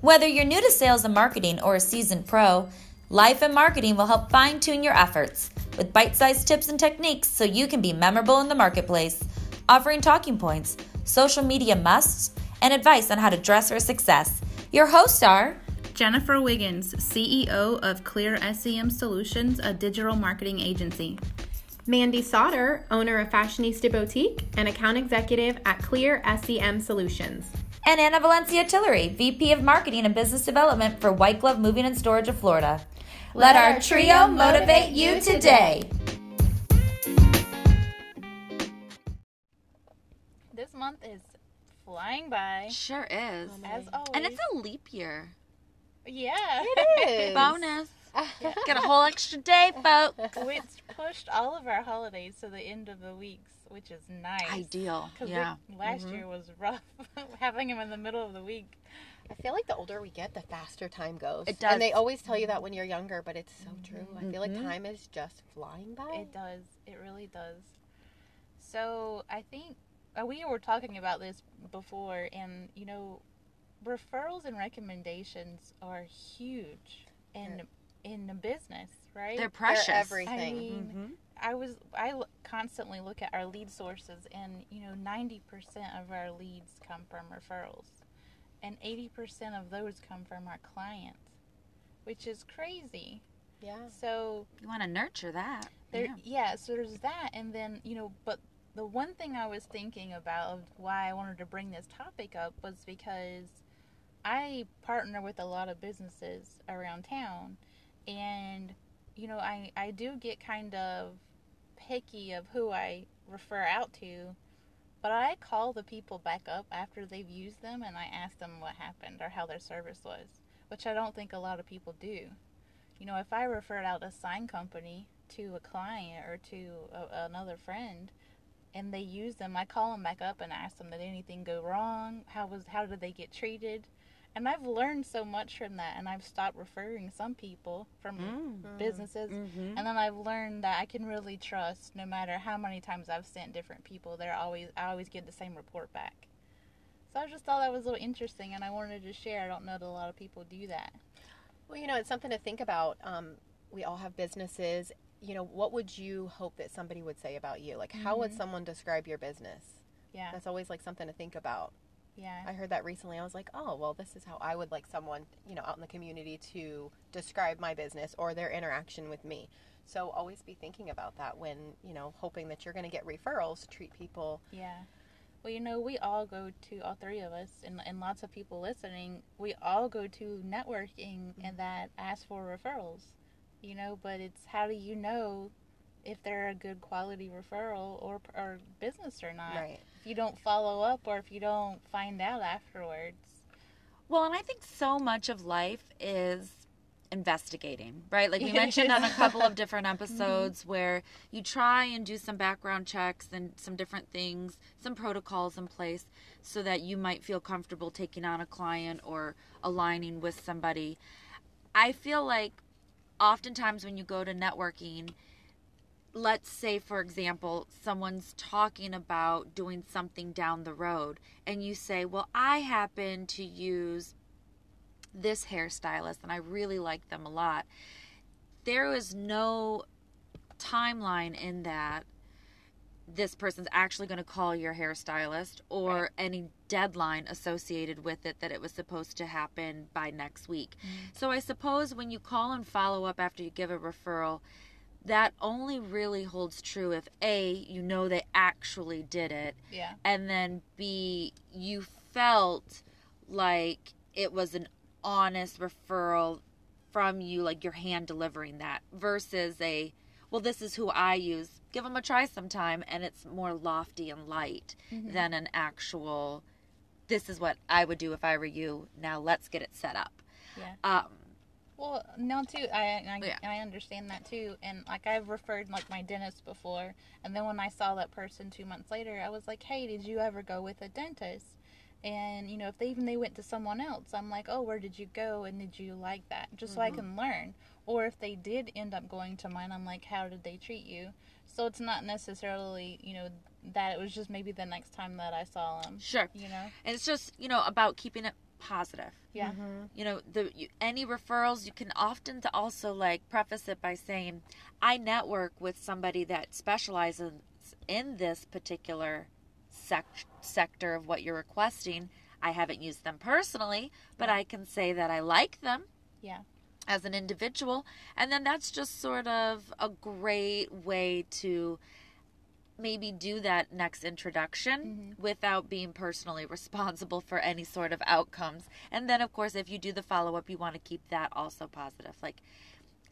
Whether you're new to sales and marketing or a seasoned pro, Life and Marketing will help fine tune your efforts with bite sized tips and techniques so you can be memorable in the marketplace, offering talking points, social media musts, and advice on how to dress for success. Your hosts are Jennifer Wiggins, CEO of Clear SEM Solutions, a digital marketing agency. Mandy Sauter, owner of Fashionista Boutique and account executive at Clear SEM Solutions. And Anna Valencia Tillery, VP of Marketing and Business Development for White Glove Moving and Storage of Florida. Let our trio motivate you today. This month is flying by. Sure is. As always. And it's a leap year. yeah. It is. Bonus. Get a whole extra day, folks. Which pushed all of our holidays to the end of the weeks, which is nice. Ideal. Yeah. it- last year was rough having them in the middle of the week. I feel like the older we get, the faster time goes. It does. And they always tell you that when you're younger, but it's so true. I feel like Mhm. time is just flying by. It does. It really does. So I think uh, we were talking about this before, and you know, referrals and recommendations are huge in in the business, right? They're They're precious. everything. I mean, Mhm. I was I l- constantly look at our lead sources, and you know, ninety percent of our leads come from referrals, and eighty percent of those come from our clients, which is crazy. yeah. So You want to nurture that. there, Yeah. yeah. So there's that, and then you know, but the one thing I was thinking about of why I wanted to bring this topic up was because I partner with a lot of businesses around town, and you know, I I do get kind of picky of who I refer out to, but I call the people back up after they've used them, and I ask them what happened or how their service was, which I don't think a lot of people do you know, if I referred out a sign company to a client or to a, another friend, and they use them, I call them back up and ask them did anything go wrong? How was how did they get treated? And I've learned so much from that, and I've stopped referring some people from Mm. businesses, Mhm. and then I've learned that I can really trust no matter how many times I've sent different people. They're always I always get the same report back. So I just thought that was a little interesting, and I wanted to share. I don't know that a lot of people do that. Well, you know, it's something to think about. Um, we all have businesses. You know, what would you hope that somebody would say about you? Like, how would someone describe your business? Yeah, That's always like something to think about. Yeah. I heard that recently. I was like, oh, well, this is how I would like someone, you know, out in the community to describe my business or their interaction with me. So always be thinking about that when, you know, hoping that you're going to get referrals to treat people. Yeah. Well, you know, we all go to, all three of us, and, and lots of people listening, we all go to networking mm-hmm. and that ask for referrals, you know, but it's how do you know if they're a good quality referral or, or business or not? Right. If you don't follow up or if you don't find out afterwards. Well, and I think so much of life is investigating, right? Like we mentioned on a couple of different episodes mm-hmm. where you try and do some background checks and some different things, some protocols in place so that you might feel comfortable taking on a client or aligning with somebody. I feel like oftentimes when you go to networking, let's say for example someone's talking about doing something down the road and you say well i happen to use this hairstylist and i really like them a lot. There is no timeline in that this person's actually going to call your hairstylist or any deadline associated with it that it was supposed to happen by next week. Mm. So I suppose when you call and follow up after you give a referral, that only really holds true if A, you know they actually did it, Yeah. and then B, you felt like it was an honest referral from you, like your hand delivering that, versus a, well, this is who I use. Give them a try sometime, and it's more lofty and light than an actual, this is what I would do if I were you. Now let's get it set up. Yeah. Um, Well, now too, I I, Yeah. I understand that too, and like I've referred like my dentist before, and then when I saw that person two months later, I was like, hey, did you ever go with a dentist? And you know, if they even they went to someone else, I'm like, oh, where did you go, and did you like that? Just so I mm-hmm. can learn. Or if they did end up going to mine, I'm like, how did they treat you? So it's not necessarily, you know, that it was just maybe the next time that I saw them. sure. You know. And it's just, you know, about keeping it positive. Yeah. Mm-hmm. You know, the you, any referrals you can often to also like preface it by saying, I network with somebody that specializes in this particular sec- sector of what you're requesting. I haven't used them personally, but I can say that I like them Yeah. as an individual. And then that's just sort of a great way to maybe do that next introduction without being personally responsible for any sort of outcomes. And then, of course, if you do the follow up, you want to keep that also positive. Like,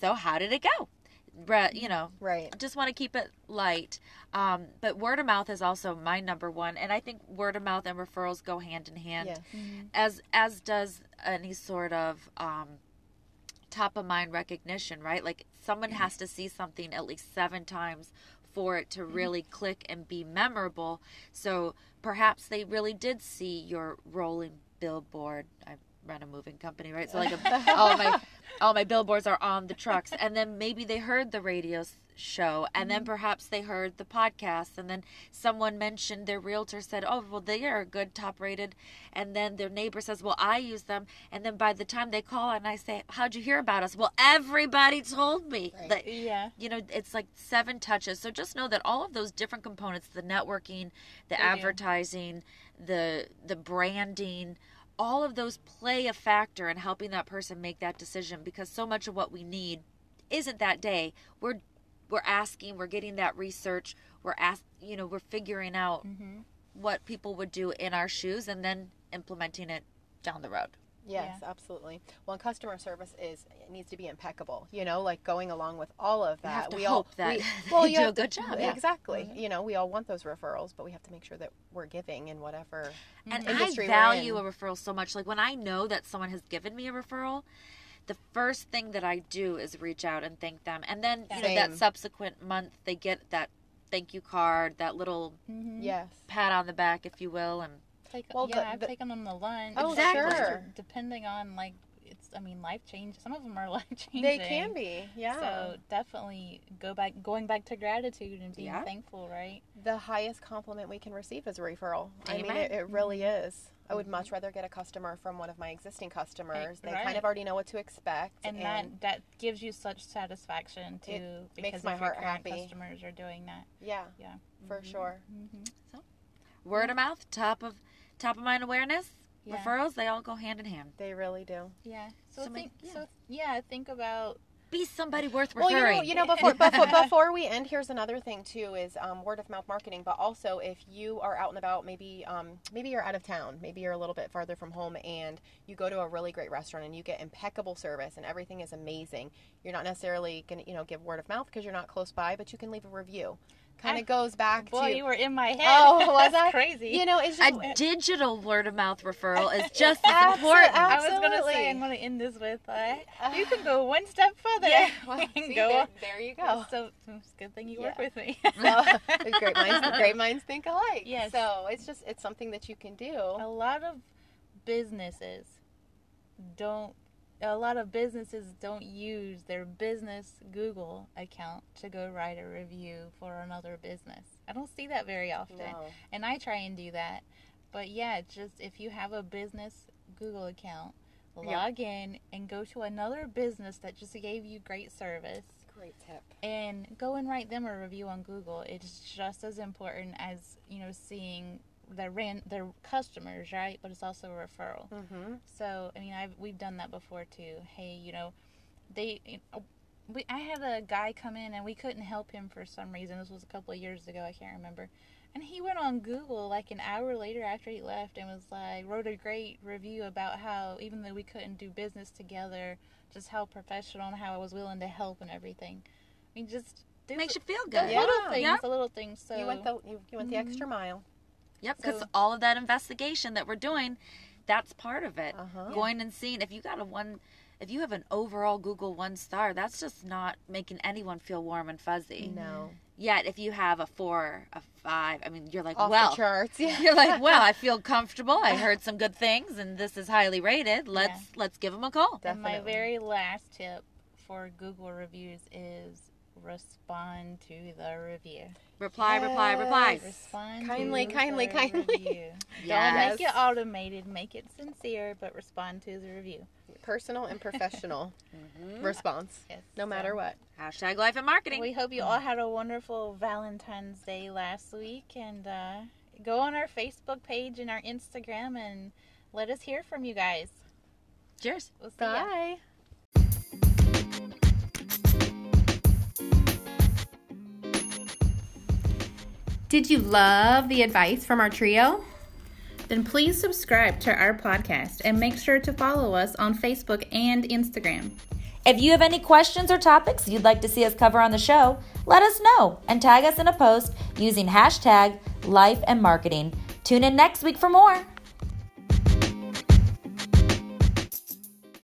so how did it go? Bre- You know, Right. just want to keep it light. Um, but word of mouth is also my number one, and I think word of mouth and referrals go hand in hand, Yes. as as does any sort of um, top of mind recognition, right? Like someone has to see something at least seven times for it to mm-hmm. really click and be memorable. So perhaps they really did see your rolling billboard. I run a moving company, right? So like a, all my all my billboards are on the trucks, and then maybe they heard the radio show, and then mm-hmm. perhaps they heard the podcast, and then someone mentioned their realtor said, "Oh, well, they are a good top rated," and then their neighbor says, "Well, I use them," and then by the time they call and I say, "How'd you hear about us?" Well, everybody told me. Like, Yeah. you know it's like seven touches so just know that all of those different components the networking the do. advertising the the branding all of those play a factor in helping that person make that decision because so much of what we need isn't that day. We're we're asking we're getting that research we're ask you know we're figuring out mm-hmm. what people would do in our shoes and then implementing it down the road Yes, absolutely. Well, customer service is it needs to be impeccable. You know, like going along with all of that. we hope all that we, well, do you a have to- good job, yeah. Exactly. Mm-hmm. You know, we all want those referrals, but we have to make sure that we're giving in whatever And mm-hmm. industry I value a referral so much. Like when I know that someone has given me a referral, the first thing that I do is reach out and thank them. And then you know that subsequent month they get that thank you card, that little mm-hmm. Yes. pat on the back, if you will, and Take, Well, yeah, the- I've the- taken them to lunch. Oh, Exactly. sure. Depending on like it's, I mean, life change. Some of them are life changing. They can be. Yeah. So definitely go back, going back to gratitude and being Yeah. thankful, right? the highest compliment we can receive is a referral. I mean, it, it really mm-hmm. is. I would much mm-hmm. rather get a customer from one of my existing customers. They kind of already know what to expect, And, that that gives you such satisfaction too, It because makes my heart happy. customers are doing that. yeah, Yeah. for mm-hmm. sure. Word of mouth, top of top of mind awareness, Yeah. referrals, they all go hand in hand. They really do. Yeah. So, So think. make- So yeah, think about. Be somebody worth referring. Well, you know, you know, before, before before we end, here's another thing too: is um, word of mouth marketing. But also, if you are out and about, maybe um, maybe you're out of town, maybe you're a little bit farther from home, and you go to a really great restaurant and you get impeccable service and everything is amazing. You're not necessarily gonna, you know, give word of mouth because you're not close by, but you can leave a review. Kind of goes back Boy, to you were in my head. oh, was That's that crazy? You know, it's a just digital word of mouth referral is just as Abso- important. I was gonna Absolutely. say I'm gonna end this with uh, you can go one step further. yeah. Well, and see, go. there, there you go. So it's a good thing you work with me. Well, great minds, great minds think alike. Yes. So it's just it's something that you can do. a lot of businesses don't a lot of businesses don't use their business Google account to go write a review for another business. I don't see that very often. No. And I try and do that. But yeah, just if you have a business Google account, log in and go to another business that just gave you great service Great tip. and go and write them a review on Google. It's just as important as you know seeing their ran their customers, right? But it's also a referral. Mm-hmm. So I mean, I've we've done that before too. Hey, you know, they. You know, we, I had a guy come in and we couldn't help him for some reason. This was a couple of years ago. I can't remember. And he went on Google like an hour later after he left and was like wrote a great review about how even though we couldn't do business together, just how professional and how I was willing to help and everything. I mean, just Makes you feel the good. Yeah. little things, Yeah. the little things. So you went the you, you went the extra mile. Yep, because So- all of that investigation that we're doing, that's part of it. Uh-huh. Going and seeing if you got a one, if you have an overall Google one star, that's just not making anyone feel warm and fuzzy. No, Yet if you have a four, a five, I mean, you're like, off well, the charts. Yeah. you're like, well, I feel comfortable. I heard some good things, and this is highly rated. Let's let's give them a call. And my very last tip for Google reviews is respond to the review. Reply, reply, reply. Respond Kindly, to kindly, the kindly. review. Yes. Don't make it automated. Make it sincere, but respond to the review. Personal and professional response, Yes. no matter what. Hashtag life and marketing. We hope you all had a wonderful Valentine's Day last week, and uh, go on our Facebook page and our Instagram and let us hear from you guys. Cheers. We'll see ya. Bye. Did you love the advice from our trio? Then please subscribe to our podcast and make sure to follow us on Facebook and Instagram. If you have any questions or topics you'd like to see us cover on the show, let us know and tag us in a post using hashtag life and marketing. Tune in next week for more.